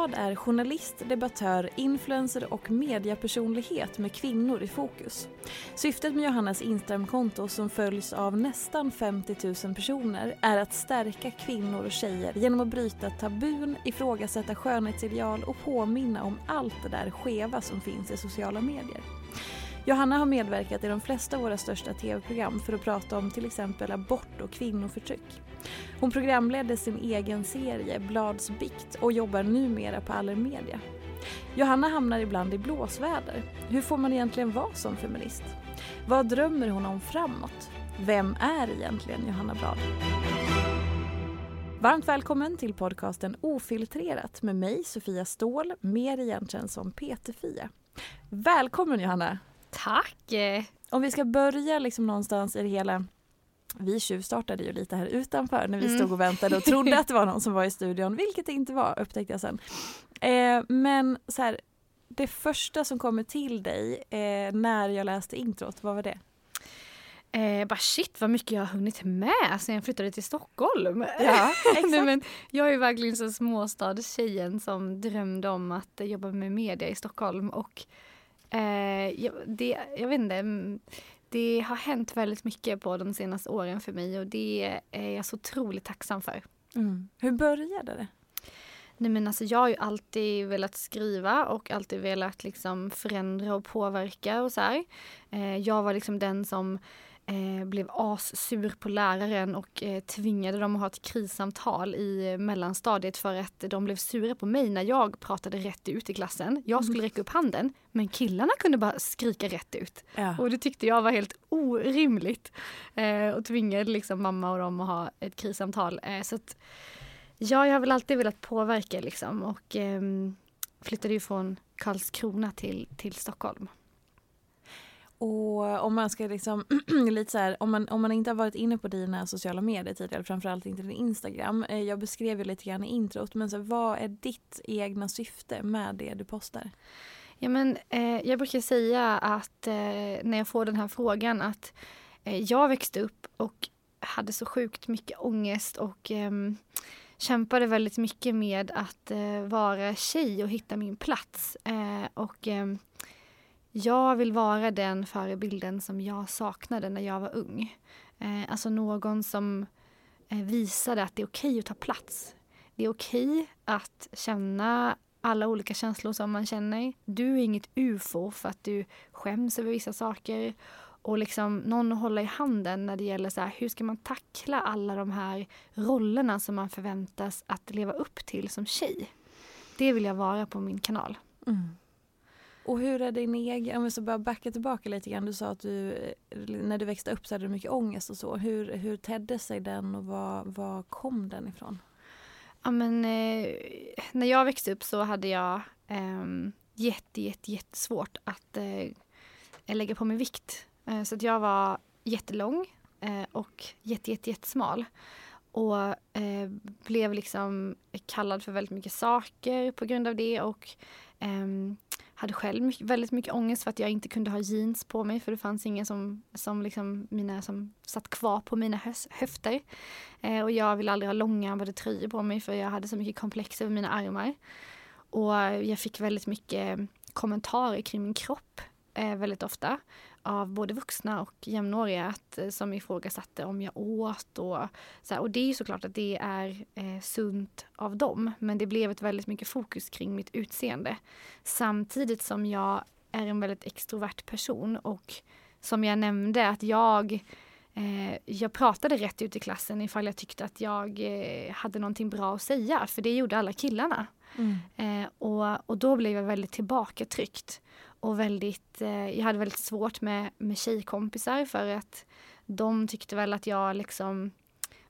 Blad är journalist, debattör, influencer och mediapersonlighet med kvinnor i fokus. Syftet med Johannas Instagramkonto som följs av nästan 50 000 personer är att stärka kvinnor och tjejer genom att bryta tabun, ifrågasätta skönhetsideal och påminna om allt det där skeva som finns i sociala medier. Johanna har medverkat i de flesta av våra största tv-program för att prata om till exempel abort och kvinnoförtryck. Hon programledde sin egen serie Blads bikt och jobbar numera på Allermedia. Johanna hamnar ibland i blåsväder. Hur får man egentligen vara som feminist? Vad drömmer hon om framåt? Vem är egentligen Johanna Blad? Varmt välkommen till podcasten Ofiltrerat med mig Sofia Ståhl, mer egentligen som PT-Fia. Välkommen Johanna! Tack! Om vi ska börja liksom någonstans i det hela. Vi tjuvstartade ju lite här utanför när vi Mm. stod och väntade och trodde att det var någon som var i studion, vilket det inte var upptäckte jag sen. Eh, men så här, det första som kommer till dig eh, när jag läste introt, vad var det? Eh, bara shit vad mycket jag har hunnit med sen jag flyttade till Stockholm. Ja, Nej, men jag är ju verkligen så småstadstjejen som drömde om att eh, jobba med media i Stockholm och eh, jag, det, jag vet inte, mm, det har hänt väldigt mycket på de senaste åren för mig och det är jag så otroligt tacksam för. Mm. Hur började det? Nej men alltså jag har ju alltid velat skriva och alltid velat liksom förändra och påverka och så här. Eh, jag var liksom den som eh, blev assur på läraren och eh, tvingade dem att ha ett krissamtal i mellanstadiet för att de blev sura på mig när jag pratade rätt ut i klassen. Jag skulle räcka upp handen men killarna kunde bara skrika rätt ut. Ja. Och det tyckte jag var helt orimligt. Eh, och tvingade liksom mamma och dem att ha ett krissamtal. Eh, så att, ja, jag har väl alltid velat påverka liksom och ehm, flyttade ju från Karlskrona till, till Stockholm. Och om man ska liksom, lite så här, om man, om man inte har varit inne på dina sociala medier tidigare, framförallt inte din Instagram. Eh, jag beskrev ju lite grann i introt, men så här, vad är ditt egna syfte med det du postar? Ja, men, eh, jag brukar säga att eh, när jag får den här frågan att eh, jag växte upp och hade så sjukt mycket ångest och ehm, kämpade väldigt mycket med att eh, vara tjej och hitta min plats. Eh, och ehm, jag vill vara den förebilden som jag saknade när jag var ung. Eh, alltså någon som eh, visade att det är okej att ta plats. Det är okej att känna alla olika känslor som man känner. Du är inget ufo för att du skäms över vissa saker. Och liksom någon att hålla i handen när det gäller så här, hur ska man tackla alla de här rollerna som man förväntas att leva upp till som tjej. Det vill jag vara på min kanal. Mm. Och hur är din egen, om vi ska bara backa tillbaka lite grann, du sa att du eh, när du växte upp så hade du mycket ångest och så. Hur, hur tedde sig den och var, var kom den ifrån? Ja, men, eh, när jag växte upp så hade jag eh, jätte, jätte, jättesvårt att eh, lägga på mig vikt. Eh, så att jag var jättelång eh, och jätte, jätte, jättesmal. Och eh, blev liksom kallad för väldigt mycket saker på grund av det och ehm, hade själv mycket, väldigt mycket ångest för att jag inte kunde ha jeans på mig för det fanns ingen som, som, liksom mina, som satt kvar på mina höfter. Eh, och jag ville aldrig ha långärmade tröjor på mig för jag hade så mycket komplex över mina armar. Och jag fick väldigt mycket kommentarer kring min kropp eh, väldigt ofta av både vuxna och jämnåriga att, eh, som ifrågasatte om jag åt. Och, så här, och det är ju såklart att det är eh, sunt av dem men det blev ett väldigt mycket fokus kring mitt utseende. Samtidigt som jag är en väldigt extrovert person och som jag nämnde att jag eh, jag pratade rätt ut i klassen ifall jag tyckte att jag eh, hade någonting bra att säga för det gjorde alla killarna. Mm. Eh, och, och då blev jag väldigt tillbakatryckt och väldigt, eh, jag hade väldigt svårt med, med tjejkompisar för att de tyckte väl att jag liksom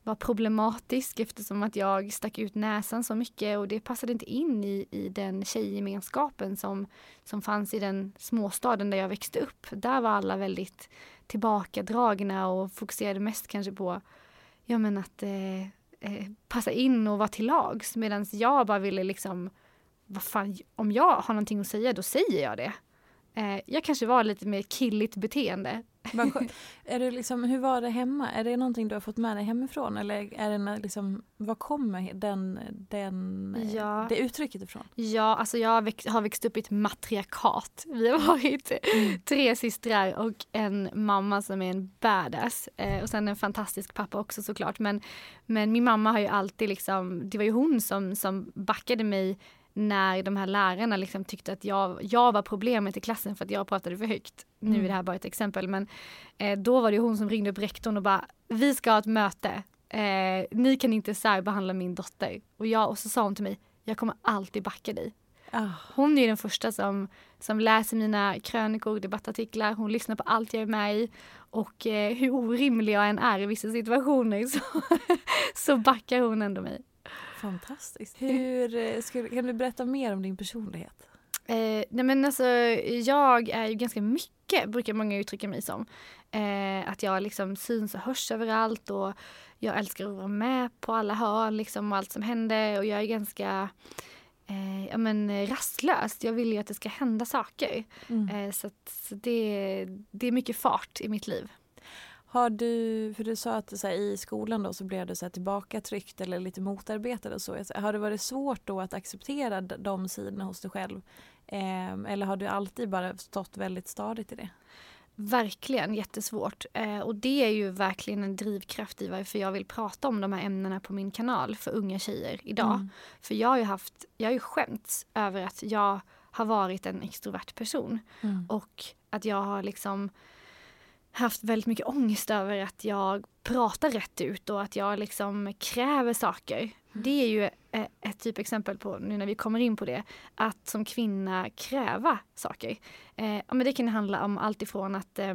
var problematisk eftersom att jag stack ut näsan så mycket och det passade inte in i, i den tjejgemenskapen som, som fanns i den småstaden där jag växte upp. Där var alla väldigt tillbakadragna och fokuserade mest kanske på ja, men att eh, eh, passa in och vara till lags medan jag bara ville liksom vad fan, om jag har någonting att säga då säger jag det. Eh, jag kanske var lite mer killigt beteende. är det liksom, hur var det hemma? Är det någonting du har fått med dig hemifrån eller är det liksom, var kommer den, den, ja. det uttrycket ifrån? Ja, alltså jag växt, har växt upp i ett matriarkat. Vi har varit mm. tre systrar och en mamma som är en badass. Eh, och sen en fantastisk pappa också såklart. Men, men min mamma har ju alltid liksom, det var ju hon som, som backade mig när de här lärarna liksom tyckte att jag, jag var problemet i klassen för att jag pratade för högt. Mm. Nu är det här bara ett exempel men eh, då var det hon som ringde upp rektorn och bara vi ska ha ett möte. Eh, ni kan inte särbehandla min dotter. Och, jag, och så sa hon till mig jag kommer alltid backa dig. Oh. Hon är den första som, som läser mina krönikor, debattartiklar, hon lyssnar på allt jag är med i. Och eh, hur orimlig jag än är i vissa situationer så, så backar hon ändå mig. Fantastiskt. Hur, eh, skulle, kan du berätta mer om din personlighet? Eh, nej men alltså, jag är ju ganska mycket, brukar många uttrycka mig som. Eh, att jag liksom syns och hörs överallt och jag älskar att vara med på alla hörn liksom, och allt som händer. Och jag är ganska eh, ja, men, rastlös. Jag vill ju att det ska hända saker. Mm. Eh, så, att, så det, det är mycket fart i mitt liv. Har du, för du sa att så här, i skolan då så blev du så här, tillbakatryckt eller lite motarbetad och så. Har det varit svårt då att acceptera de sidorna hos dig själv? Eh, eller har du alltid bara stått väldigt stadigt i det? Verkligen jättesvårt. Eh, och det är ju verkligen en drivkraft i varför jag vill prata om de här ämnena på min kanal för unga tjejer idag. Mm. För jag har ju haft, jag har ju skämts över att jag har varit en extrovert person. Mm. Och att jag har liksom haft väldigt mycket ångest över att jag pratar rätt ut och att jag liksom kräver saker. Mm. Det är ju eh, ett typexempel på, nu när vi kommer in på det, att som kvinna kräva saker. Eh, men det kan handla om allt ifrån att eh,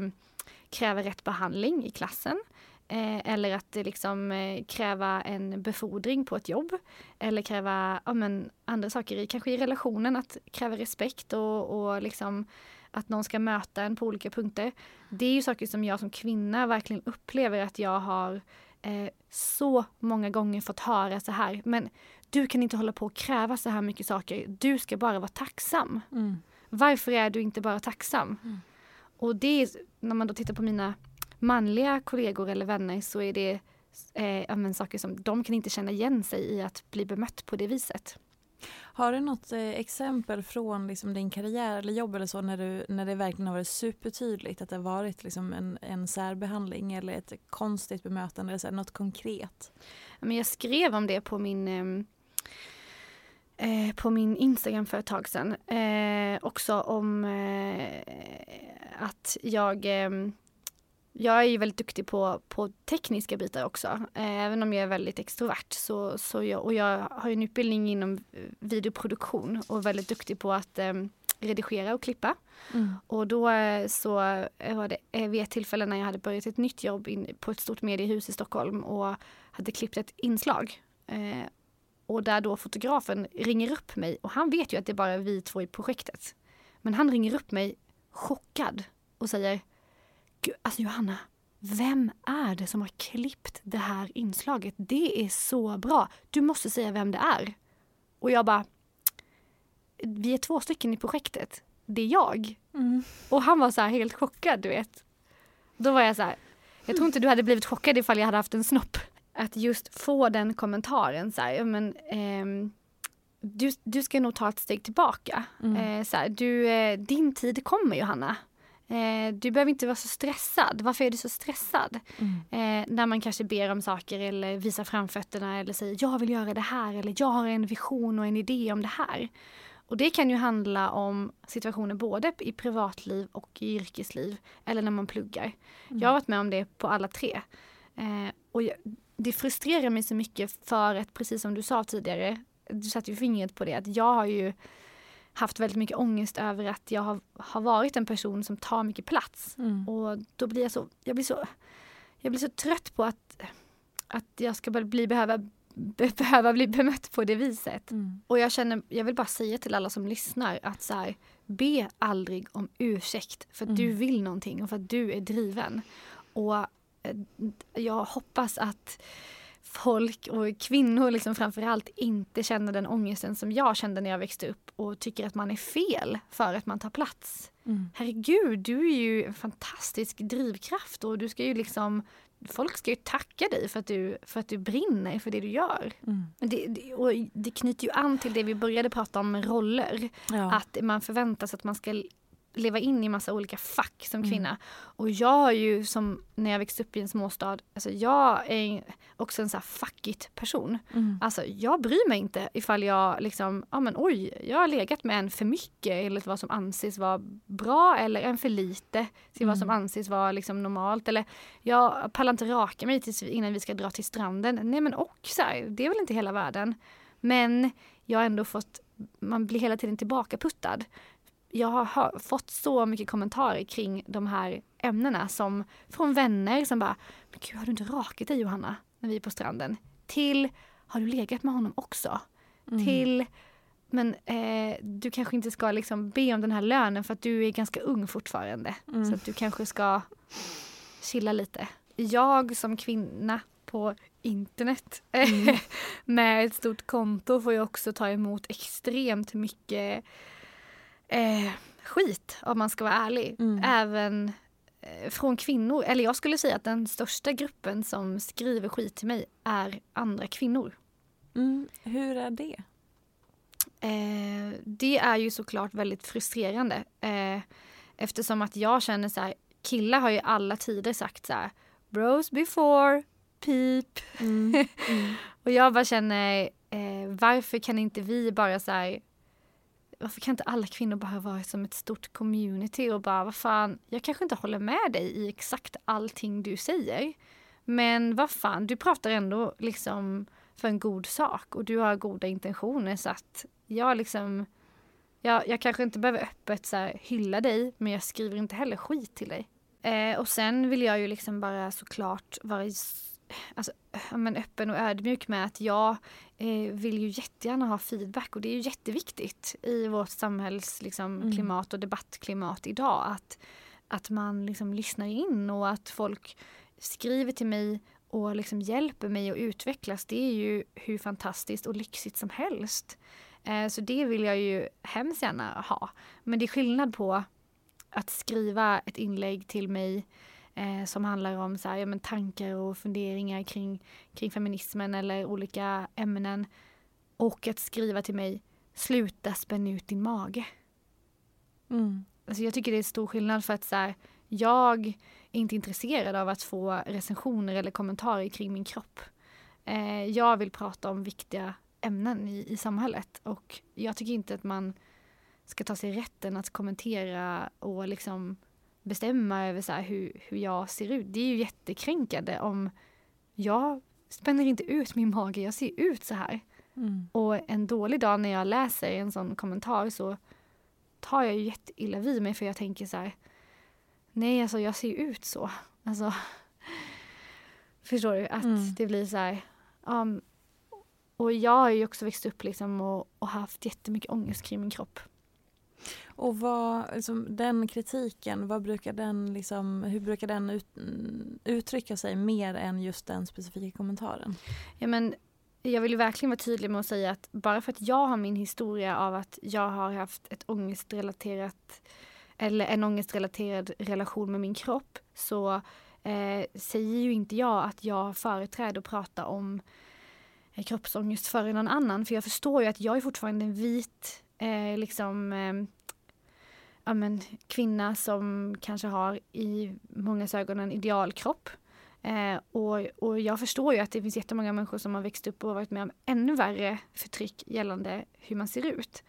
kräva rätt behandling i klassen, Eh, eller att liksom, eh, kräva en befordring på ett jobb. Eller kräva ja, men, andra saker, i, kanske i relationen, att kräva respekt och, och liksom, att någon ska möta en på olika punkter. Det är ju saker som jag som kvinna verkligen upplever att jag har eh, så många gånger fått höra så här. Men du kan inte hålla på och kräva så här mycket saker. Du ska bara vara tacksam. Mm. Varför är du inte bara tacksam? Mm. Och det är, när man då tittar på mina manliga kollegor eller vänner så är det eh, saker som de kan inte känna igen sig i att bli bemött på det viset. Har du något eh, exempel från liksom, din karriär eller jobb eller så när, du, när det verkligen har varit supertydligt att det har varit liksom, en, en särbehandling eller ett konstigt bemötande, eller så här, något konkret? Men jag skrev om det på min ehm, eh, på min Instagram för ett tag sedan. Eh, också om eh, att jag ehm, jag är ju väldigt duktig på, på tekniska bitar också. Eh, även om jag är väldigt extrovert. Så, så jag, och jag har en utbildning inom videoproduktion och är väldigt duktig på att eh, redigera och klippa. Mm. Och då eh, så var det eh, vid ett tillfälle när jag hade börjat ett nytt jobb in, på ett stort mediehus i Stockholm och hade klippt ett inslag. Eh, och där då fotografen ringer upp mig och han vet ju att det är bara vi två i projektet. Men han ringer upp mig chockad och säger Gud, alltså Johanna, vem är det som har klippt det här inslaget? Det är så bra. Du måste säga vem det är. Och jag bara, vi är två stycken i projektet. Det är jag. Mm. Och han var så här helt chockad, du vet. Då var jag så här, jag tror inte du hade blivit chockad ifall jag hade haft en snopp. Att just få den kommentaren så här, men ehm, du, du ska nog ta ett steg tillbaka. Mm. Eh, så här, du, eh, din tid kommer Johanna. Eh, du behöver inte vara så stressad. Varför är du så stressad? Mm. Eh, när man kanske ber om saker eller visar framfötterna eller säger jag vill göra det här eller jag har en vision och en idé om det här. Och det kan ju handla om situationer både i privatliv och i yrkesliv eller när man pluggar. Jag har varit med om det på alla tre. Eh, och jag, det frustrerar mig så mycket för att precis som du sa tidigare, du satte ju fingret på det, att jag har ju haft väldigt mycket ångest över att jag har, har varit en person som tar mycket plats. Mm. Och då blir jag så, jag blir så, jag blir så trött på att, att jag ska bli, behöva, be, behöva bli bemött på det viset. Mm. Och jag känner, jag vill bara säga till alla som lyssnar att så här, be aldrig om ursäkt för att Mm. du vill någonting och för att du är driven. Och eh, jag hoppas att folk och kvinnor liksom framförallt inte känner den ångesten som jag kände när jag växte upp och tycker att man är fel för att man tar plats. Mm. Herregud, du är ju en fantastisk drivkraft och du ska ju liksom Folk ska ju tacka dig för att du, för att du brinner för det du gör. Mm. Det, det, och det knyter ju an till det vi började prata om med roller. Ja. Att man förväntas att man ska leva in i massa olika fack som Mm. kvinna. Och jag har ju som när jag växte upp i en småstad, alltså jag är också en så här fackigt person. Mm. Alltså jag bryr mig inte ifall jag liksom, ja men oj, jag har legat med en för mycket enligt vad som anses vara bra eller en för lite till vad som Mm. anses vara liksom normalt. Eller jag pallar inte raka mig tills, innan vi ska dra till stranden. Nej men och så här, det är väl inte hela världen. Men jag har ändå fått, man blir hela tiden tillbakaputtad. Jag har hör, fått så mycket kommentarer kring de här ämnena som från vänner som bara, men gud har du inte rakat dig Johanna när vi är på stranden? Till, har du legat med honom också? Mm. Till, men eh, du kanske inte ska liksom be om den här lönen för att du är ganska ung fortfarande. Mm. Så att du kanske ska chilla lite. Jag som kvinna på internet Mm. med ett stort konto får ju också ta emot extremt mycket eh, skit om man ska vara ärlig. Mm. Även eh, från kvinnor. Eller jag skulle säga att den största gruppen som skriver skit till mig är andra kvinnor. Mm. Hur är det? Eh, det är ju såklart väldigt frustrerande. Eh, eftersom att jag känner så här, killar har ju alla tider sagt så här, bros before, peep. Mm. Och jag bara känner, eh, varför kan inte vi bara så här, varför kan inte alla kvinnor bara vara som ett stort community och bara, vad fan, jag kanske inte håller med dig i exakt allting du säger. Men vad fan, du pratar ändå liksom för en god sak och du har goda intentioner så att jag liksom, jag, jag kanske inte behöver öppet så här, hylla dig men jag skriver inte heller skit till dig. Eh, och sen vill jag ju liksom bara såklart vara alltså, men öppen och ödmjuk med att jag eh, vill ju jättegärna ha feedback och det är ju jätteviktigt i vårt samhälls liksom, Mm. och debattklimat idag. Att, att man liksom lyssnar in och att folk skriver till mig och liksom hjälper mig att utvecklas. Det är ju hur fantastiskt och lyxigt som helst. Eh, så det vill jag ju hemskt gärna ha. Men det är skillnad på att skriva ett inlägg till mig eh, som handlar om så här, ja, men tankar och funderingar kring, kring feminismen eller olika ämnen. Och att skriva till mig, sluta spänna ut din mage. Mm. Alltså jag tycker det är stor skillnad för att så här, jag är inte intresserad av att få recensioner eller kommentarer kring min kropp. Eh, jag vill prata om viktiga ämnen i, i samhället och jag tycker inte att man ska ta sig rätten att kommentera och liksom bestämma över så hur, hur jag ser ut. Det är ju jättekränkande om jag spänner inte ut min mage, jag ser ut så här. Mm. Och en dålig dag när jag läser en sån kommentar så tar jag ju jätteilla vid mig för jag tänker så här. Nej, alltså jag ser ut så. Alltså, förstår du? Att Mm. det blir så här. Um, och jag har ju också växt upp liksom och, och haft jättemycket ångest kring min kropp. Och vad, liksom, den kritiken, vad brukar den liksom, hur brukar den ut, uttrycka sig mer än just den specifika kommentaren? Ja, men jag vill verkligen vara tydlig med att säga att bara för att jag har min historia av att jag har haft ett ångestrelaterat eller en ångestrelaterad relation med min kropp så eh, säger ju inte jag att jag företräder att prata om kroppsångest före någon annan. För jag förstår ju att jag är fortfarande en vit eh, liksom, eh, ja, men, kvinna som kanske har i många ögon en idealkropp. Eh, och, och jag förstår ju att det finns jättemånga människor som har växt upp och varit med om ännu värre förtryck gällande hur man ser ut.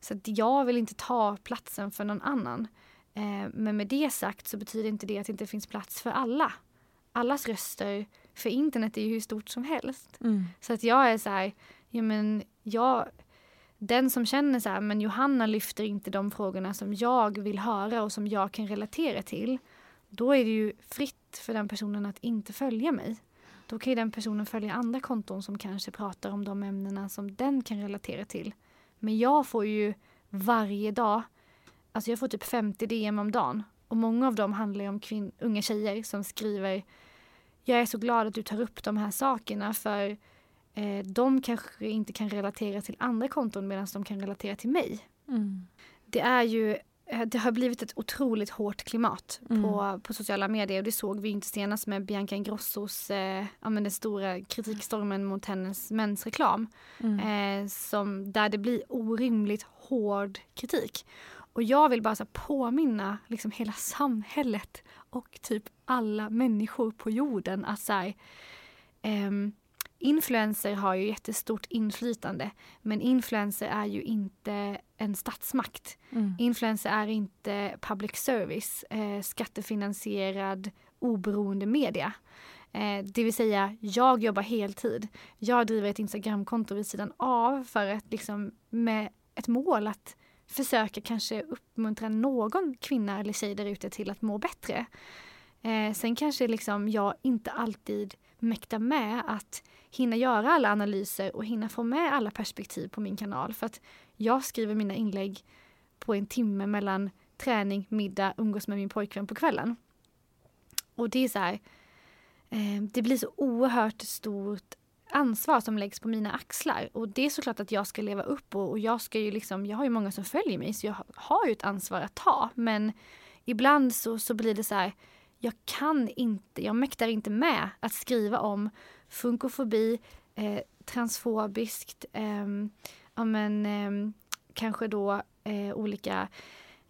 Så att jag vill inte ta platsen för någon annan. Eh, men med det sagt så betyder inte det att det inte finns plats för alla. Allas röster, för internet är ju hur stort som helst. Mm. Så att jag är så här, ja men jag, den som känner så här, men Johanna lyfter inte de frågorna som jag vill höra och som jag kan relatera till. Då är det ju fritt för den personen att inte följa mig. Då kan ju den personen följa andra konton som kanske pratar om de ämnena som den kan relatera till. Men jag får ju varje dag, alltså jag får typ 50 DM om dagen. Och många av dem handlar om unga tjejer som skriver Jag är så glad att du tar upp de här sakerna för eh, de kanske inte kan relatera till andra konton medan de kan relatera till mig. Mm. Det är ju eh, det har blivit ett otroligt hårt klimat Mm. på, på sociala medier och det såg vi inte senast med Bianca Ingrossos, eh, ja, den stora kritikstormen mot hennes mensreklam. Mm. Eh, som, där det blir orimligt hård kritik. Och jag vill bara så påminna liksom hela samhället och typ alla människor på jorden att så här, ehm, influencer har ju jättestort inflytande men influencer är ju inte en statsmakt. Mm. Influencer är inte public service, eh, skattefinansierad oberoende media. Eh, det vill säga, jag jobbar heltid. Jag driver ett Instagramkonto vid sidan av för att liksom med ett mål att försöka kanske uppmuntra någon kvinna eller tjej där ute till att må bättre. Eh, sen kanske liksom jag inte alltid mäktar med att hinna göra alla analyser och hinna få med alla perspektiv på min kanal. För att jag skriver mina inlägg på en timme mellan träning, middag, umgås med min pojkvän på kvällen. Och det är så här, eh, det blir så oerhört stort ansvar som läggs på mina axlar. Och det är såklart att jag ska leva upp och, och jag ska ju liksom, jag har ju många som följer mig så jag har- har ju ett ansvar att ta. Men ibland så, så blir det så här, jag kan inte, jag mäktar inte med att skriva om funkofobi, eh, transfobiskt, eh, ja men eh, kanske då eh, olika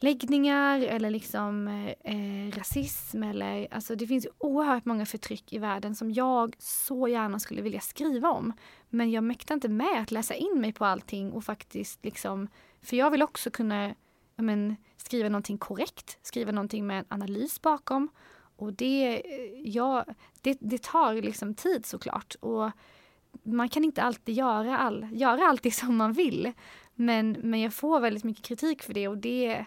läggningar eller liksom eh, eh rasism eller alltså det finns oerhört många förtryck i världen som jag så gärna skulle vilja skriva om. Men jag mäktar inte med att läsa in mig på allting och faktiskt liksom, för jag vill också kunna men, skriva någonting korrekt, skriva någonting med en analys bakom. Och det, eh, ja, det, det tar liksom tid såklart. Och man kan inte alltid göra, all, göra allt det som man vill. Men, men jag får väldigt mycket kritik för det och det,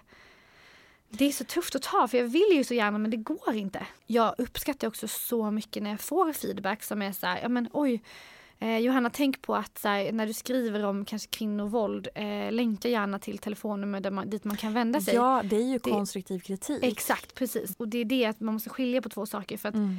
det är så tufft att ta för jag vill ju så gärna men det går inte. Jag uppskattar också så mycket när jag får feedback som är så här, ja men oj, eh, Johanna tänk på att här, när du skriver om kanske kvinnovåld, eh, länka gärna till telefonnummer där man, dit man kan vända sig. Ja, det är ju Det- konstruktiv kritik. Exakt, precis. Och det är det att man måste skilja på två saker. För att Mm.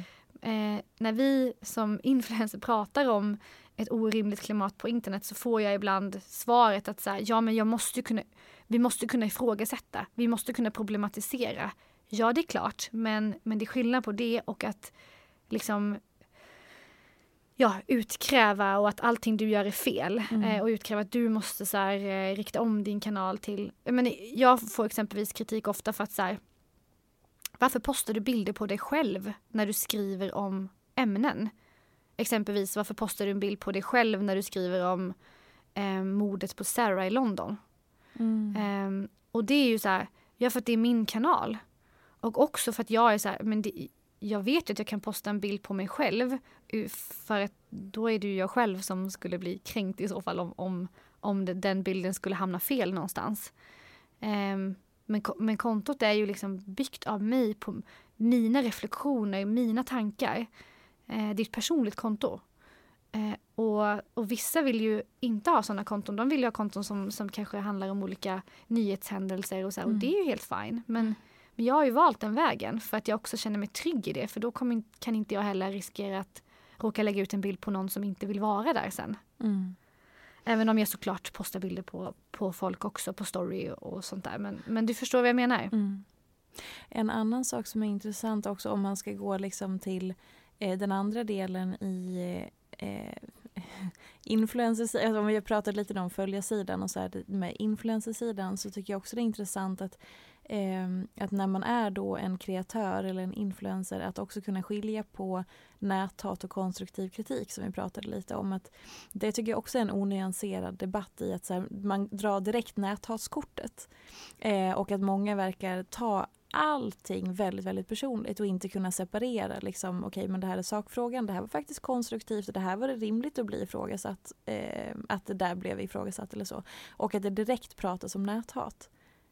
eh, när vi som influencer pratar om ett orimligt klimat på internet så får jag ibland svaret att så här, ja men jag måste kunna, vi måste kunna ifrågasätta, vi måste kunna problematisera. Ja det är klart, men, men det är skillnad på det och att liksom ja, utkräva och att allting du gör är fel. Mm. Eh, och utkräva att du måste så här, eh, rikta om din kanal till... Jag, men, jag får exempelvis kritik ofta för att så här, varför postar du bilder på dig själv när du skriver om ämnen? Exempelvis varför postar du en bild på dig själv när du skriver om eh, mordet på Sarah i London? Mm. Ehm, och det är ju så här, ja för att det är min kanal. Och också för att jag är så här, men det, jag vet ju att jag kan posta en bild på mig själv. Eh, För att då är det ju jag själv som skulle bli kränkt i så fall om, om, om den bilden skulle hamna fel någonstans. Ehm, men, men kontot är ju liksom byggt av mig på mina reflektioner, mina tankar. Eh, det är ett personligt konto. Eh, och Och, vissa vill ju inte ha sådana konton. De vill ha konton som, som kanske handlar om olika nyhetshändelser och så här, och det är ju helt fine. Men, men jag har ju valt den vägen för att jag också känner mig trygg i det. För då kommer, kan inte jag heller riskera att råka lägga ut en bild på någon som inte vill vara där sen. Mm. Även om jag såklart postar bilder på, på folk också på story och sånt där. Men, men du förstår vad jag menar. Mm. En annan sak som är intressant också om man ska gå liksom till eh, den andra delen i eh, influencers, alltså om vi pratat lite om följarsidan och så här, med influencersidan så tycker jag också det är intressant att eh, att när man är då en kreatör eller en influencer att också kunna skilja på näthat och konstruktiv kritik som vi pratade lite om. Att det tycker jag också är en onyanserad debatt i att så här, man drar direkt näthatskortet. Eh, och att många verkar ta allting väldigt, väldigt personligt och inte kunna separera liksom, okej okay, men det här är sakfrågan, det här var faktiskt konstruktivt och det här var det rimligt att bli ifrågasatt, eh, att det där blev ifrågasatt eller så. Och att det direkt pratas om näthat.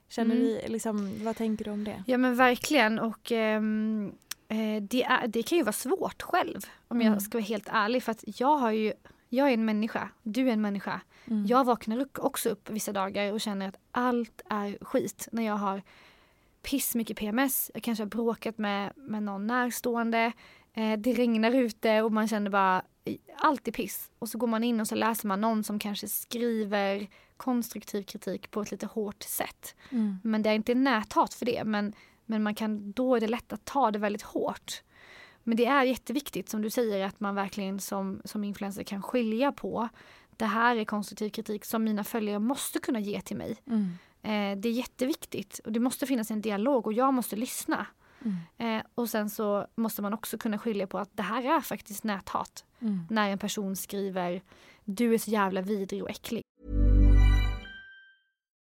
Känner mm. vi, liksom, vad tänker du om det? Ja men verkligen och ehm, eh, det, är, det kan ju vara svårt själv om mm. jag ska vara helt ärlig för att jag har ju jag är en människa, du är en människa. Mm. Jag vaknar också upp vissa dagar och känner att allt är skit när jag har piss mycket PMS, jag kanske har bråkat med, med någon närstående, eh, det regnar ute och man känner bara allt är piss. Och så går man in och så läser man någon som kanske skriver konstruktiv kritik på ett lite hårt sätt. Mm. Men det är inte näthat för det, men, men man kan, då är det lätt att ta det väldigt hårt. Men det är jätteviktigt som du säger att man verkligen som, som influencer kan skilja på det här är konstruktiv kritik som mina följare måste kunna ge till mig. Mm. Eh, det är jätteviktigt och det måste finnas en dialog och jag måste lyssna. Mm. Eh, och sen så måste man också kunna skilja på att det här är faktiskt näthat. Mm. När en person skriver du är så jävla vidrig och äcklig.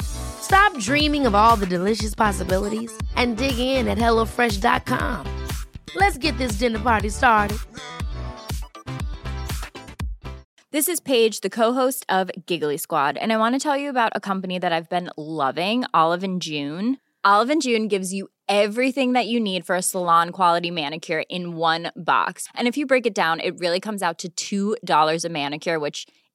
Stop dreaming of all the delicious possibilities and dig in at HelloFresh.com. Let's get this dinner party started. This is Paige, the co-host of Giggly Squad, and I want to tell you about a company that I've been loving, Olive and June. Olive and June gives you everything that you need for a salon quality manicure in one box. And if you break it down, it really comes out to $2 a manicure, which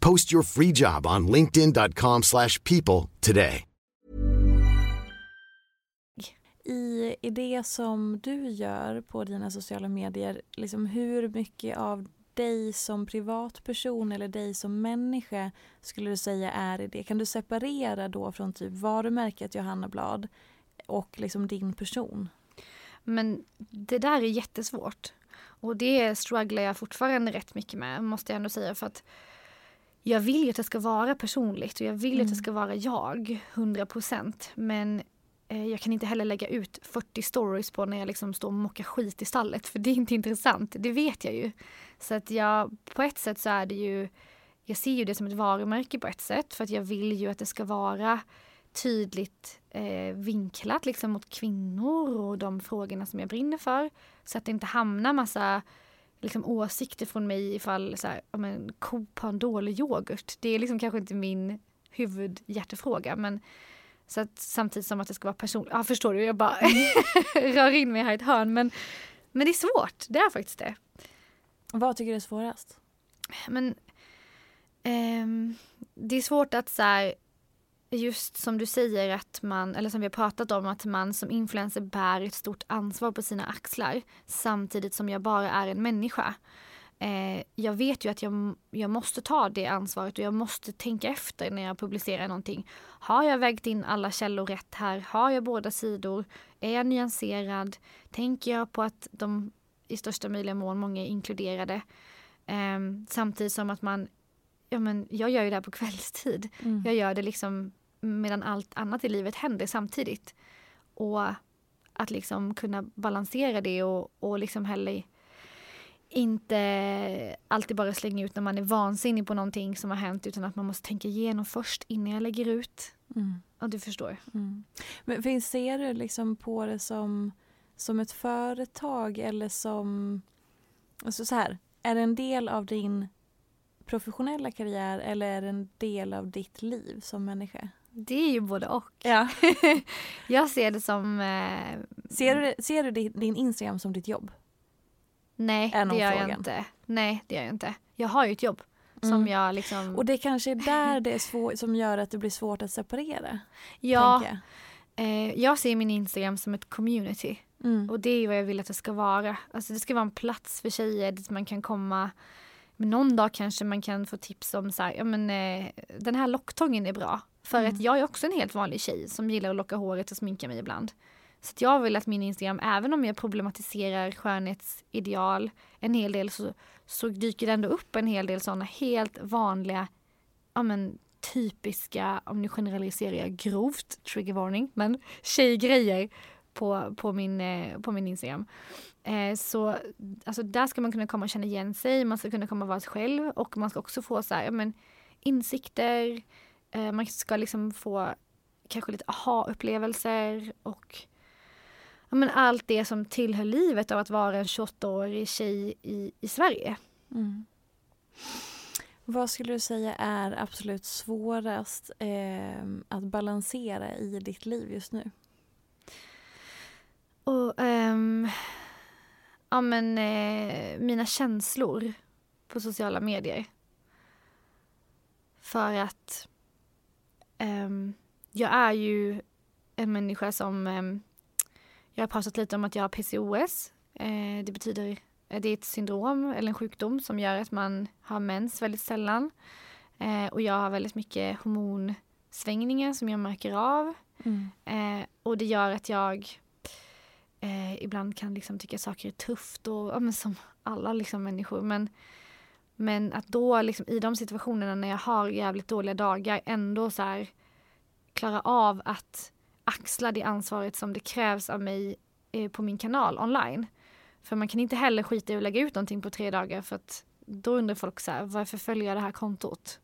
Post your free job on linkedin.com slash people today. I, I det som du gör på dina sociala medier, liksom hur mycket av dig som privatperson eller dig som människa skulle du säga är i det? Kan du separera då från typ varumärket Johanna Blad och liksom din person? Men det där är jättesvårt. Och det strugglar jag fortfarande rätt mycket med, måste jag ändå säga. För att jag vill ju att det ska vara personligt och jag vill mm. att det mm. ska vara jag, 100 procent. Men eh, jag kan inte heller lägga ut 40 stories på när jag liksom står och mockar skit i stallet för det är inte intressant, det vet jag ju. Så att jag, på ett sätt så är det ju, jag ser ju det som ett varumärke på ett sätt för att jag vill ju att det ska vara tydligt eh, vinklat liksom mot kvinnor och de frågorna som jag brinner för. Så att det inte hamnar massa liksom, åsikter från mig ifall så här, om en ko har en dålig yoghurt. Det är liksom kanske inte min huvudhjärtefråga men så att, samtidigt som att det ska vara personligt. Ja förstår du, jag bara rör in mig här i ett hörn men, men det är svårt, det är faktiskt det. Vad tycker du är svårast? Men ehm, det är svårt att så här, just som du säger att man, eller som vi har pratat om, att man som influencer bär ett stort ansvar på sina axlar samtidigt som jag bara är en människa. Eh, jag vet ju att jag, jag måste ta det ansvaret och jag måste tänka efter när jag publicerar någonting. Har jag vägt in alla källor rätt här? Har jag båda sidor? Är jag nyanserad? Tänker jag på att de i största möjliga mån många är inkluderade? Eh, samtidigt som att man ja men jag gör ju det här på kvällstid. Mm. Jag gör det liksom medan allt annat i livet händer samtidigt. Och att liksom kunna balansera det och, och liksom heller inte alltid bara slänga ut när man är vansinnig på någonting som har hänt utan att man måste tänka igenom först innan jag lägger ut. Mm. Ja, du förstår. Mm. Men finns, ser du liksom på det som, som ett företag eller som... Alltså så här, är det en del av din professionella karriär eller är det en del av ditt liv som människa? Det är ju både och. Ja. jag ser det som... Eh, ser du, ser du din Instagram som ditt jobb? Nej, det gör frågan? jag inte. Nej, det gör jag inte. Jag har ju ett jobb. Som mm. jag liksom... Och det kanske är där det är svårt, som gör att det blir svårt att separera? Ja. Jag. Eh, jag ser min Instagram som ett community. Mm. Och det är vad jag vill att det ska vara. Alltså det ska vara en plats för tjejer dit man kan komma. Men någon dag kanske man kan få tips om så här, ja men eh, den här locktången är bra. För mm. att jag är också en helt vanlig tjej som gillar att locka håret och sminka mig ibland. Så jag vill att min Instagram, även om jag problematiserar skönhetsideal en hel del så, så dyker det ändå upp en hel del sådana helt vanliga, ja men typiska, om nu generaliserar jag grovt, trigger warning, men tjejgrejer på, på, min, eh, på min Instagram. Eh, så alltså där ska man kunna komma och känna igen sig, man ska kunna komma och vara sig själv och man ska också få så här, ja, men, insikter, man ska liksom få kanske lite aha-upplevelser och ja, men allt det som tillhör livet av att vara en 28-årig tjej i, i Sverige. Mm. Vad skulle du säga är absolut svårast eh, att balansera i ditt liv just nu? Och, um, ja, men, eh, mina känslor på sociala medier. För att um, jag är ju en människa som um, jag har pratat lite om att jag har PCOS. Eh, det betyder det är ett syndrom eller en sjukdom som gör att man har mens väldigt sällan. Eh, och jag har väldigt mycket hormonsvängningar som jag märker av. Mm. Eh, och det gör att jag eh, ibland kan liksom tycka saker är tufft och ja, som alla liksom människor. Men, men att då liksom, i de situationerna när jag har jävligt dåliga dagar ändå så här klara av att axla det ansvaret som det krävs av mig eh, på min kanal online. För man kan inte heller skita i att lägga ut någonting på tre dagar för att då undrar folk så här, varför följer jag det här kontot?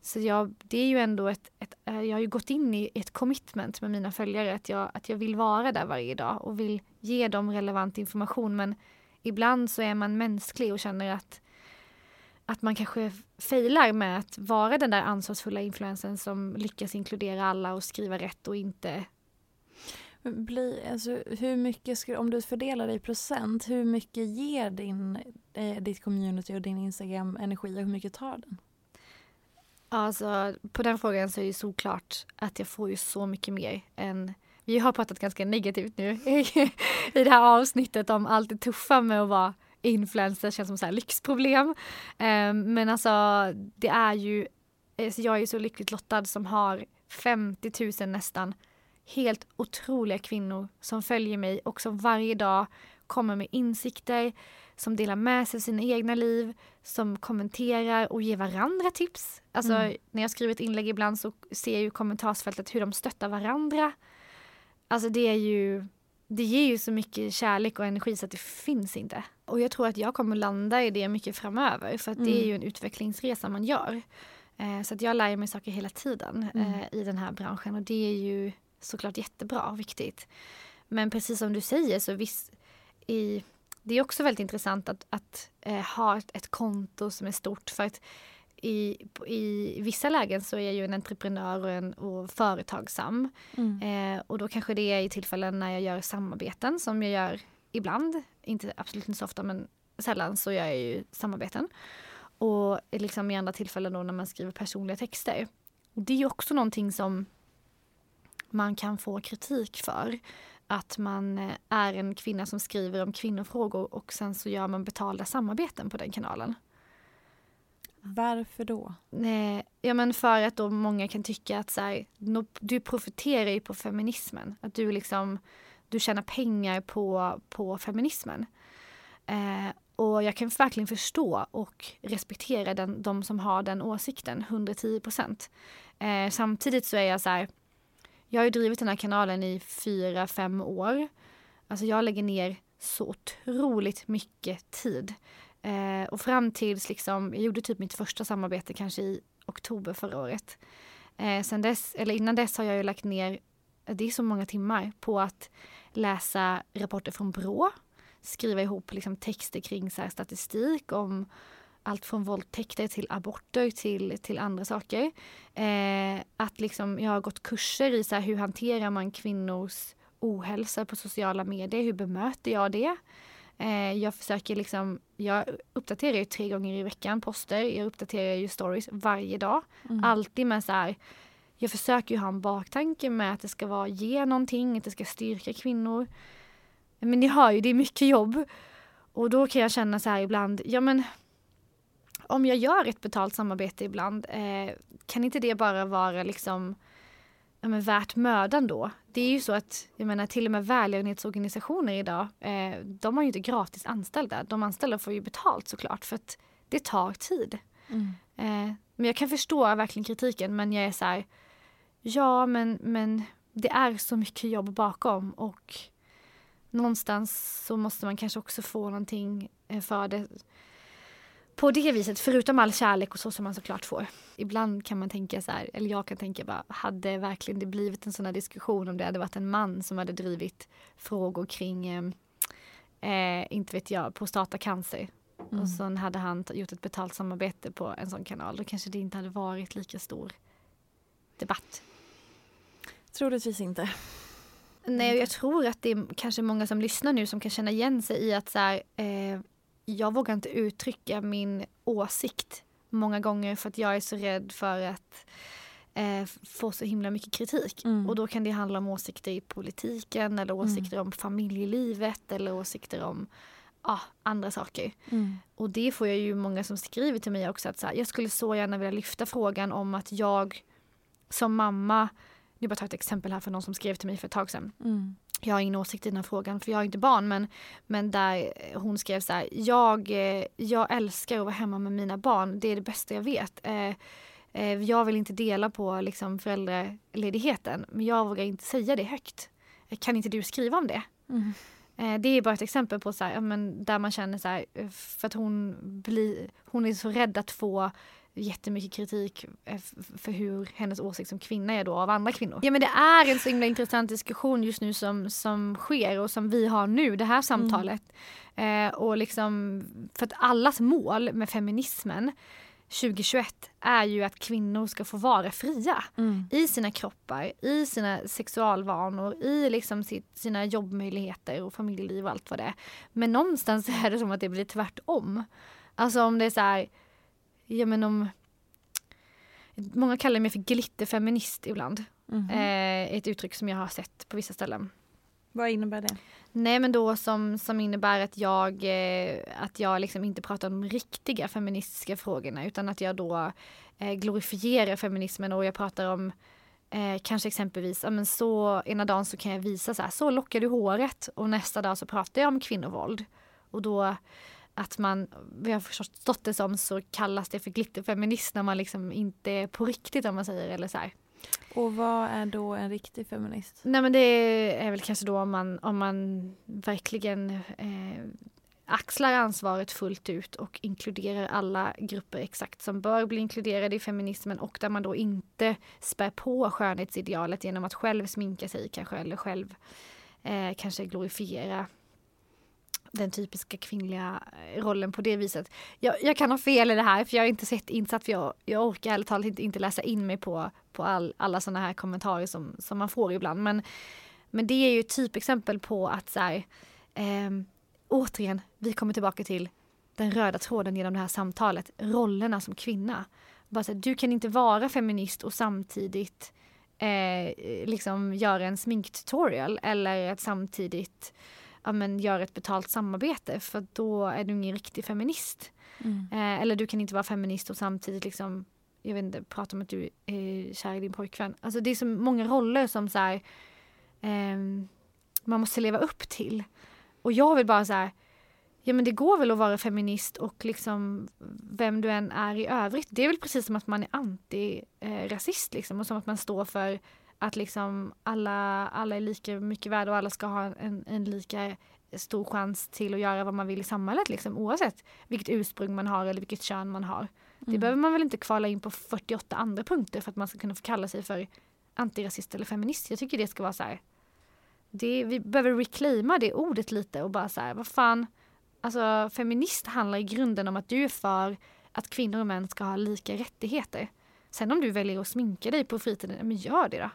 Så jag, det är ju ändå ett, ett, eh, jag har ju gått in i ett commitment med mina följare att jag, att jag vill vara där varje dag och vill ge dem relevant information men ibland så är man mänsklig och känner att att man kanske failar med att vara den där ansvarsfulla influensen som lyckas inkludera alla och skriva rätt och inte bli, alltså, hur mycket, om du fördelar det i procent, hur mycket ger din, eh, ditt community och din Instagram energi och hur mycket tar den? Alltså på den frågan så är det såklart att jag får ju så mycket mer än vi har pratat ganska negativt nu i det här avsnittet om allt det tuffa med att vara influencer känns som så lyxproblem. Um, men alltså det är ju, alltså jag är så lyckligt lottad som har 50 000 nästan helt otroliga kvinnor som följer mig och som varje dag kommer med insikter, som delar med sig av sina egna liv, som kommenterar och ger varandra tips. Alltså mm. när jag skriver ett inlägg ibland så ser jag ju kommentarsfältet hur de stöttar varandra. alltså det är ju, det ger ju så mycket kärlek och energi så att det finns inte. Och jag tror att jag kommer landa i det mycket framöver för att det är ju en utvecklingsresa man gör. Eh, så att jag lär mig saker hela tiden eh, i den här branschen och det är ju såklart jättebra och viktigt. Men precis som du säger så visst, i, det är också väldigt intressant att, att eh, ha ett, ett konto som är stort för att i, i vissa lägen så är jag ju en entreprenör och, en, och företagsam. Eh, och då kanske det är i tillfällen när jag gör samarbeten som jag gör ibland. Inte, absolut inte så ofta men sällan så gör jag ju samarbeten. Och liksom i andra tillfällen då när man skriver personliga texter. Och det är ju också någonting som man kan få kritik för. Att man eh, är en kvinna som skriver om kvinnofrågor och sen så gör man betalda samarbeten på den kanalen. Varför då? Nej, ja men för att då många kan tycka att så här, du profiterar ju på feminismen. Att du liksom, du tjänar pengar på, på feminismen. Eh, och jag kan verkligen förstå och respektera den, de som har den åsikten, 110 procent. Eh, samtidigt så är jag så här, jag har ju drivit den här kanalen i fyra, fem år. Alltså jag lägger ner så otroligt mycket tid. Eh, och fram tills liksom, jag gjorde typ mitt första samarbete kanske i oktober förra året. Eh, sen dess, eller innan dess har jag ju lagt ner, det är så många timmar, på att läsa rapporter från Brå. Skriva ihop liksom, texter kring så statistik om allt från våldtäkter till aborter till, till andra saker. Eh, att liksom, jag har gått kurser i så här, hur hanterar man kvinnors ohälsa på sociala medier, hur bemöter jag det? Eh, jag försöker liksom, jag uppdaterar ju tre gånger i veckan poster, jag uppdaterar ju stories varje dag. Alltid med så här, jag försöker ju ha en baktanke med att det ska vara ge någonting, att det ska styrka kvinnor. Men ni hör ju, det är mycket jobb. Och då kan jag känna så här ibland, ja men om jag gör ett betalt samarbete ibland, eh, kan inte det bara vara liksom ja, men värt mödan då? Det är ju så att, jag menar till och med välgörenhetsorganisationer idag, eh, de har ju inte gratis anställda. De anställda får ju betalt såklart för att det tar tid. Eh, men jag kan förstå verkligen kritiken men jag är så här, ja men, men det är så mycket jobb bakom och någonstans så måste man kanske också få någonting eh, för det på det viset, förutom all kärlek och så som man såklart får. Ibland kan man tänka så här, eller jag kan tänka bara, hade verkligen det blivit en sån här diskussion om det hade varit en man som hade drivit frågor kring, eh, eh, inte vet jag, prostatacancer. Och sen hade han gjort ett betalt samarbete på en sån kanal, då kanske det inte hade varit lika stor debatt. Troligtvis inte. Nej, jag tror att det är kanske många som lyssnar nu som kan känna igen sig i att så här, eh, jag vågar inte uttrycka min åsikt många gånger för att jag är så rädd för att eh, få så himla mycket kritik. Och då kan det handla om åsikter i politiken eller åsikter om familjelivet eller åsikter om ja, andra saker. Och det får jag ju många som skriver till mig också att så här, jag skulle så gärna vilja lyfta frågan om att jag som mamma, nu bara ta ett exempel här för någon som skrev till mig för ett tag sedan. Jag har ingen åsikt i den här frågan för jag har inte barn men, men där hon skrev så här, jag, eh, jag älskar att vara hemma med mina barn, det är det bästa jag vet. Eh, eh, jag vill inte dela på liksom, föräldraledigheten men jag vågar inte säga det högt. Kan inte du skriva om det? Eh, Det är bara ett exempel på så här, men där man känner så här, eh, för att hon, blir, hon är så rädd att få jättemycket kritik eh, för hur hennes åsikt som kvinna är då av andra kvinnor. Ja men det är en så himla intressant diskussion just nu som, som sker och som vi har nu, det här samtalet. Eh, och liksom, för att allas mål med feminismen 2021 är ju att kvinnor ska få vara fria i sina kroppar, i sina sexualvanor, i liksom sitt, sina jobbmöjligheter och familjeliv och allt vad det är. Men någonstans är det som att det blir tvärtom. Alltså om det är så här, ja men om Många kallar mig för glitterfeminist ibland. Eh, ett uttryck som jag har sett på vissa ställen. Vad innebär det? Nej men då som, som innebär att jag, eh, att jag liksom inte pratar om de riktiga feministiska frågorna utan att jag då eh, glorifierar feminismen och jag pratar om eh, kanske exempelvis, men så ena dagen så kan jag visa så här, så lockar du håret och nästa dag så pratar jag om kvinnovåld. Och då att man, jag har förstått det som så kallas det för glitterfeminist när man liksom inte är på riktigt om man säger eller så här. Och vad är då en riktig feminist? Nej men det är väl kanske då om man, om man verkligen eh, axlar ansvaret fullt ut och inkluderar alla grupper exakt som bör bli inkluderade i feminismen och där man då inte spär på skönhetsidealet genom att själv sminka sig kanske eller själv eh, kanske glorifiera den typiska kvinnliga eh, rollen på det viset. Jag, jag, kan ha fel i det här för jag har inte sett insatt för jag, jag orkar ärligt talat inte, inte läsa in mig på, på all, alla sådana här kommentarer som, som man får ibland. Men, men det är ju ett typexempel på att så här, eh, återigen, vi kommer tillbaka till den röda tråden genom det här samtalet, rollerna som kvinna. Bara så här, du kan inte vara feminist och samtidigt eh, liksom göra en sminktutorial eller att samtidigt ja, men, gör ett betalt samarbete för då är du ingen riktig feminist. Mm. Eh, eller du kan inte vara feminist och samtidigt liksom, jag vet inte, prata om att du är kär i din pojkvän. Alltså det är så många roller som så här, eh, man måste leva upp till. Och jag vill bara så här, ja men det går väl att vara feminist och liksom vem du än är i övrigt. Det är väl precis som att man är antirasist liksom och som att man står för att liksom alla, alla är lika mycket värda och alla ska ha en, en lika stor chans till att göra vad man vill i samhället liksom, oavsett vilket ursprung man har eller vilket kön man har. Mm. Det behöver man väl inte kvala in på 48 andra punkter för att man ska kunna få kalla sig för antirasist eller feminist. Jag tycker det ska vara så här. Det, vi behöver reclaima det ordet lite och bara så här, vad fan. Alltså feminist handlar i grunden om att du är för att kvinnor och män ska ha lika rättigheter. Sen om du väljer att sminka dig på fritiden, men gör det då.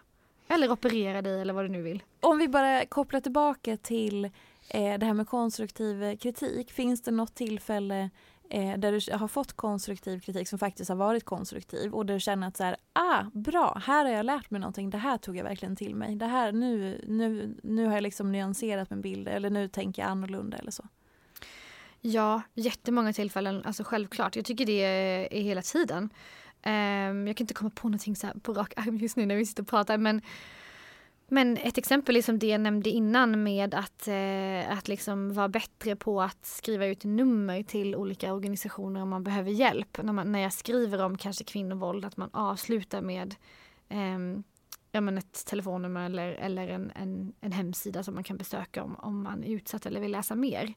Eller operera dig eller vad du nu vill. Om vi bara kopplar tillbaka till eh, det här med konstruktiv kritik. Finns det något tillfälle eh, där du har fått konstruktiv kritik som faktiskt har varit konstruktiv och där du känner att så här, ah, bra, här har jag lärt mig någonting, det här tog jag verkligen till mig. Det här, nu, nu, nu har jag liksom nyanserat min bild eller nu tänker jag annorlunda eller så. Ja, jättemånga tillfällen, alltså självklart. Jag tycker det är hela tiden. Um, jag kan inte komma på någonting så på rak arm just nu när vi sitter och pratar men men ett exempel är som det jag nämnde innan med att, eh, att liksom vara bättre på att skriva ut nummer till olika organisationer om man behöver hjälp. När, man, när jag skriver om kanske kvinnovåld, att man avslutar med eh, ja, men ett telefonnummer eller, eller en, en, en hemsida som man kan besöka om, om man är utsatt eller vill läsa mer.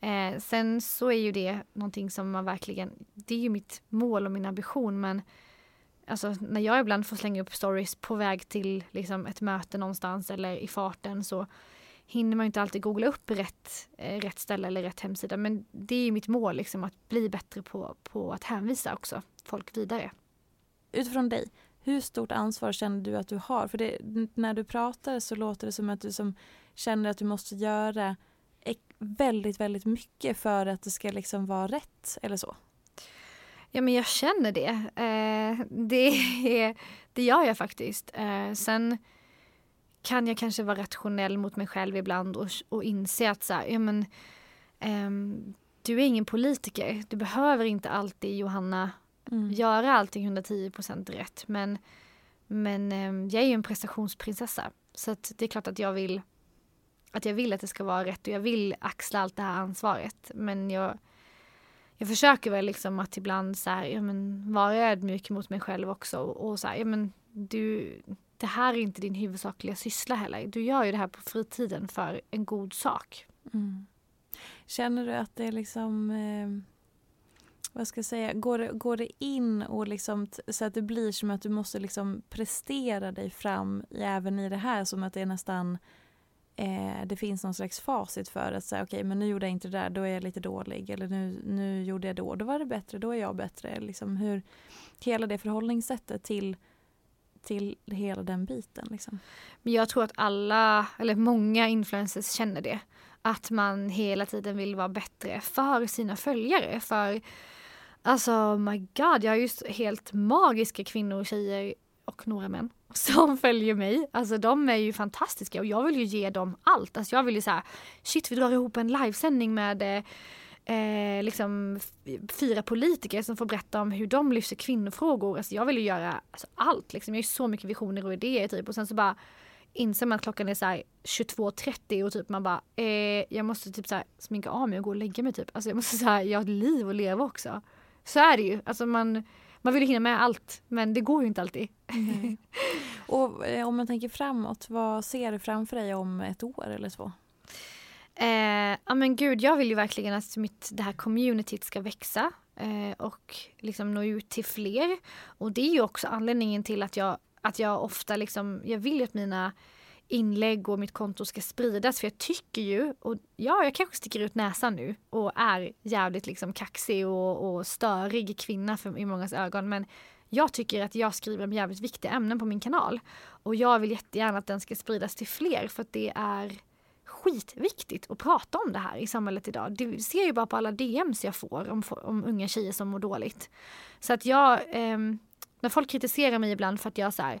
Eh, sen så är ju det någonting som man verkligen, det är ju mitt mål och min ambition men alltså när jag ibland får slänga upp stories på väg till liksom, ett möte någonstans eller i farten så hinner man inte alltid googla upp rätt, eh, rätt ställe eller rätt hemsida. Men det är mitt mål, liksom, att bli bättre på, på att hänvisa också folk vidare. Utifrån dig, hur stort ansvar känner du att du har? För det, när du pratar så låter det som att du som känner att du måste göra väldigt, väldigt mycket för att det ska liksom vara rätt eller så. Ja men jag känner det. Eh, det, det gör jag faktiskt. Eh, sen kan jag kanske vara rationell mot mig själv ibland och, och inse att så här, ja men eh, du är ingen politiker. Du behöver inte alltid Johanna mm. göra allting 110% rätt. Men, men ehm, jag är ju en prestationsprinsessa. Så det är klart att jag vill att jag vill att det ska vara rätt och jag vill axla allt det här ansvaret. Men jag, jag försöker väl liksom att ibland så här, ja, men vara ödmjuk mot mig själv också och, så här, ja, men du, det här är inte din huvudsakliga syssla heller. Du gör ju det här på fritiden för en god sak. Mm. Känner du att det liksom eh, vad ska jag säga, går det, går det in och liksom så att det blir som att du måste liksom prestera dig fram även i det här som att det är nästan eh, det finns någon slags facit för att säga okej okay, men nu gjorde jag inte det där, då är jag lite dålig eller nu, nu gjorde jag då, då var det bättre, då är jag bättre. Liksom hur, hela det förhållningssättet till, till hela den biten. Liksom. Men jag tror att alla, eller många influencers känner det. Att man hela tiden vill vara bättre för sina följare. För alltså my god, jag har just helt magiska kvinnor och tjejer och några män som följer mig. Alltså de är ju fantastiska och jag vill ju ge dem allt. Alltså jag vill ju såhär, shit vi drar ihop en livesändning med eh, liksom fyra politiker som får berätta om hur de lyfter kvinnofrågor. Alltså jag vill ju göra alltså, allt liksom. Jag har ju så mycket visioner och idéer typ och sen så bara inser man att klockan är så 22.30 och typ man bara eh, jag måste typ så här, sminka av mig och gå och lägga mig typ. Alltså jag måste säga jag har ett liv att leva också. Så är det ju. Alltså man man vill hinna med allt men det går ju inte alltid. Mm. Och eh, om man tänker framåt, vad ser du framför dig om ett år eller så? Eh, ja men gud, jag vill ju verkligen att mitt, det här communityt ska växa eh, och liksom nå ut till fler. Och det är ju också anledningen till att jag, att jag ofta liksom, jag vill ju att mina inlägg och mitt konto ska spridas för jag tycker ju, och ja jag kanske sticker ut näsan nu och är jävligt liksom kaxig och, och störig kvinna för, i mångas ögon men jag tycker att jag skriver om jävligt viktiga ämnen på min kanal och jag vill jättegärna att den ska spridas till fler för att det är skitviktigt att prata om det här i samhället idag. Det ser ju bara på alla DMs jag får om, om unga tjejer som mår dåligt. Så att jag, eh, när folk kritiserar mig ibland för att jag så här,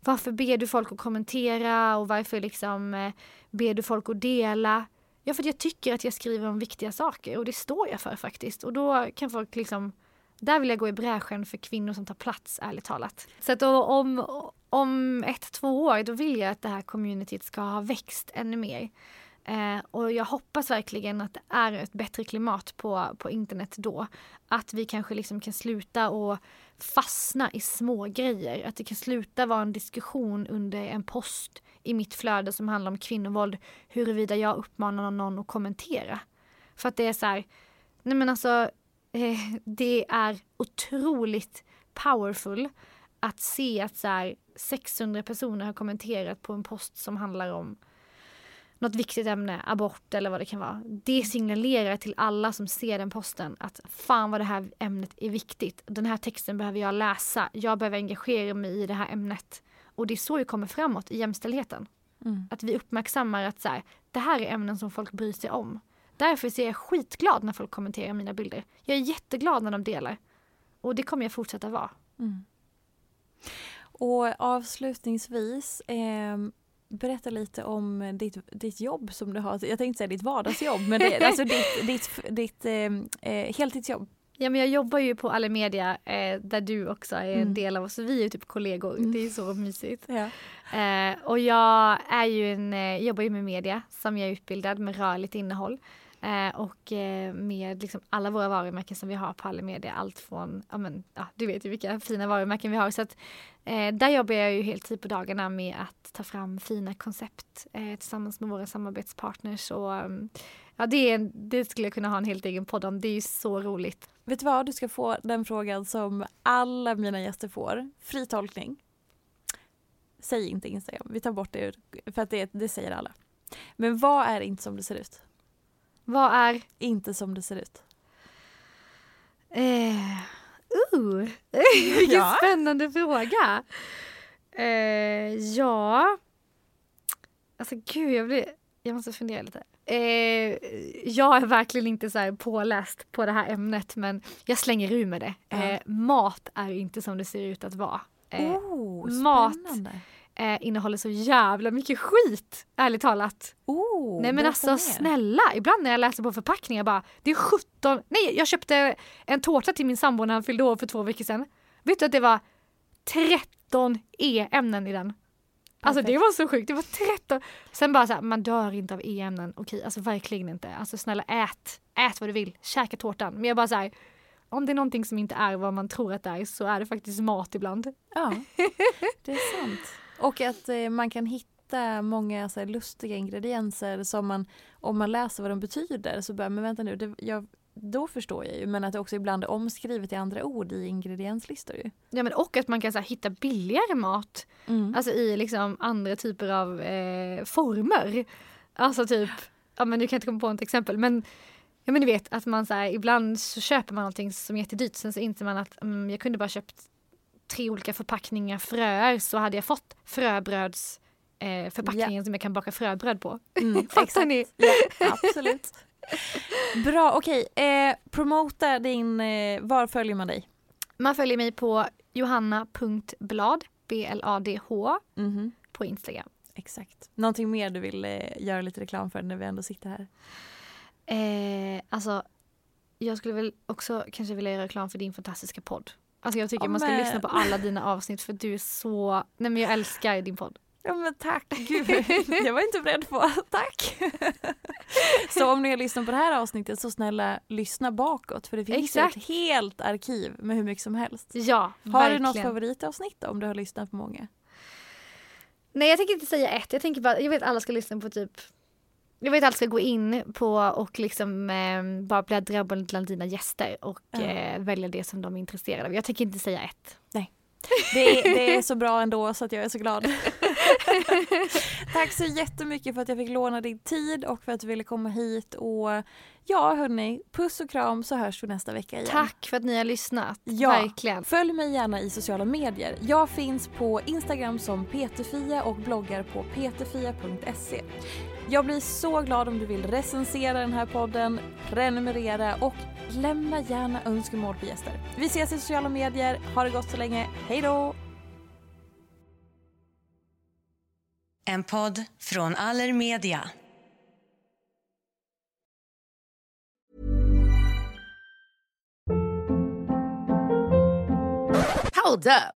varför ber du folk att kommentera och varför liksom eh, ber du folk att dela? Ja, för att jag tycker att jag skriver om viktiga saker och det står jag för faktiskt. Och då kan folk liksom, där vill jag gå i bräschen för kvinnor som tar plats, ärligt talat. Så att då, om, om ett, två år, då vill jag att det här communityt ska ha växt ännu mer. Eh, och jag hoppas verkligen att det är ett bättre klimat på, på internet då. Att vi kanske liksom kan sluta och fastna i små grejer. Att det kan sluta vara en diskussion under en post i mitt flöde som handlar om kvinnovåld huruvida jag uppmanar någon att kommentera. För att det är så här, nej men alltså eh, det är otroligt powerful att se att så här, 600 personer har kommenterat på en post som handlar om något viktigt ämne, abort eller vad det kan vara. Det signalerar till alla som ser den posten att fan vad det här ämnet är viktigt. Den här texten behöver jag läsa. Jag behöver engagera mig i det här ämnet. Och det är så vi kommer framåt i jämställdheten. Mm. Att vi uppmärksammar att så här, det här är ämnen som folk bryr sig om. Därför är jag skitglad när folk kommenterar mina bilder. Jag är jätteglad när de delar. Och det kommer jag fortsätta vara. Mm. Och avslutningsvis, eh, berätta lite om ditt, ditt jobb som du har. Jag tänkte säga ditt vardagsjobb, men det, alltså ditt, ditt, ditt eh, eh, heltidsjobb. Ja men jag jobbar ju på Allemedia eh, där du också är en mm. del av oss. Vi är typ kollegor. Mm. Det är så mysigt. Ja. Eh, och jag är ju en, eh, jobbar ju med media som jag är utbildad med rörligt innehåll. Eh, och eh, med liksom alla våra varumärken som vi har på Allemedia. Allt från, ja men ja, du vet ju vilka fina varumärken vi har. Så att, eh, där jobbar jag ju heltid typ på dagarna med att ta fram fina koncept eh, tillsammans med våra samarbetspartners. Och, mm, ja, det, är, det skulle jag kunna ha en helt egen podd om. Det är ju så roligt. Vet du vad, du ska få den frågan som alla mina gäster får. Fri tolkning. Säg inte Instagram, vi tar bort det för att det, det säger alla. Men vad är inte som det ser ut? Vad är? Inte som det ser ut. Eh, uh, vilken ja. spännande fråga. Eh, ja. Alltså gud, jag blir... Jag måste fundera lite. Eh, jag är verkligen inte så påläst på det här ämnet men jag slänger ur med det. Eh, mat är inte som det ser ut att vara. Eh, oh, mat eh, innehåller så jävla mycket skit, ärligt talat. Oh, nej men alltså mer. snälla, ibland när jag läser på förpackningar bara, det är 17, nej jag köpte en tårta till min sambo när han fyllde år för två veckor sedan. Vet du att det var 13 E-ämnen i den? Alltså det var så sjukt, det var 13. Sen bara så här, man dör inte av E-ämnen. Okej, alltså verkligen inte. Alltså snälla ät, ät vad du vill, käka tårtan. Men jag bara så här, om det är någonting som inte är vad man tror att det är så är det faktiskt mat ibland. Ja, det är sant. Och att eh, man kan hitta många så här, lustiga ingredienser som man, om man läser vad de betyder så börjar men vänta nu, det, jag, då förstår jag ju. Men att det också ibland är omskrivet i andra ord i ingredienslistor ju. Ja men och att man kan så här, hitta billigare mat. Mm. Alltså i liksom andra typer av eh, former. Alltså typ, ja men du kan inte komma på ett exempel men Ja men du vet att man så här, ibland så köper man någonting som är jättedyrt sen så inser man att mm, jag kunde bara köpt tre olika förpackningar fröer så hade jag fått fröbröds eh, förpackningen yeah. som jag kan baka fröbröd på. Mm, Fattar ni? Absolut. Bra, okej. Okay. Eh, promota din, eh, var följer man dig? Man följer mig på johanna.blad, B-L-A-D-H, mm -hmm. på Instagram. Exakt. Någonting mer du vill eh, göra lite reklam för när vi ändå sitter här? Eh, alltså, jag skulle väl också kanske vilja göra reklam för din fantastiska podd. Alltså jag tycker ja, man ska lyssna på alla dina avsnitt för du är så, nej men jag älskar din podd. Ja men tack, gud jag var inte beredd på, tack. så om ni har lyssnat på det här avsnittet så snälla lyssna bakåt för det finns Exakt. ett helt arkiv med hur mycket som helst. Ja, Har verkligen. du något favoritavsnitt då, om du har lyssnat på många? Nej jag tänker inte säga ett, jag tänker bara, jag vet att alla ska lyssna på typ jag vet att alla ska gå in på och liksom eh, bara bläddra bland dina gäster och Ja. eh, välja det som de är intresserade av. Jag tänker inte säga ett. Det, är- det är så bra ändå så att jag är så glad. Tack så jättemycket för att jag fick låna din tid och för att du ville komma hit och ja hörni, puss och kram så hörs vi nästa vecka igen. Tack för att ni har lyssnat. Ja. Verkligen. Följ mig gärna i sociala medier. Jag finns på Instagram som peterfia och bloggar på peterfia.se. Jag blir så glad om du vill recensera den här podden, prenumerera och lämna gärna önskemål på gäster. Vi ses i sociala medier. Ha det gott så länge. Hej då! En podd från Allermedia. Hold up.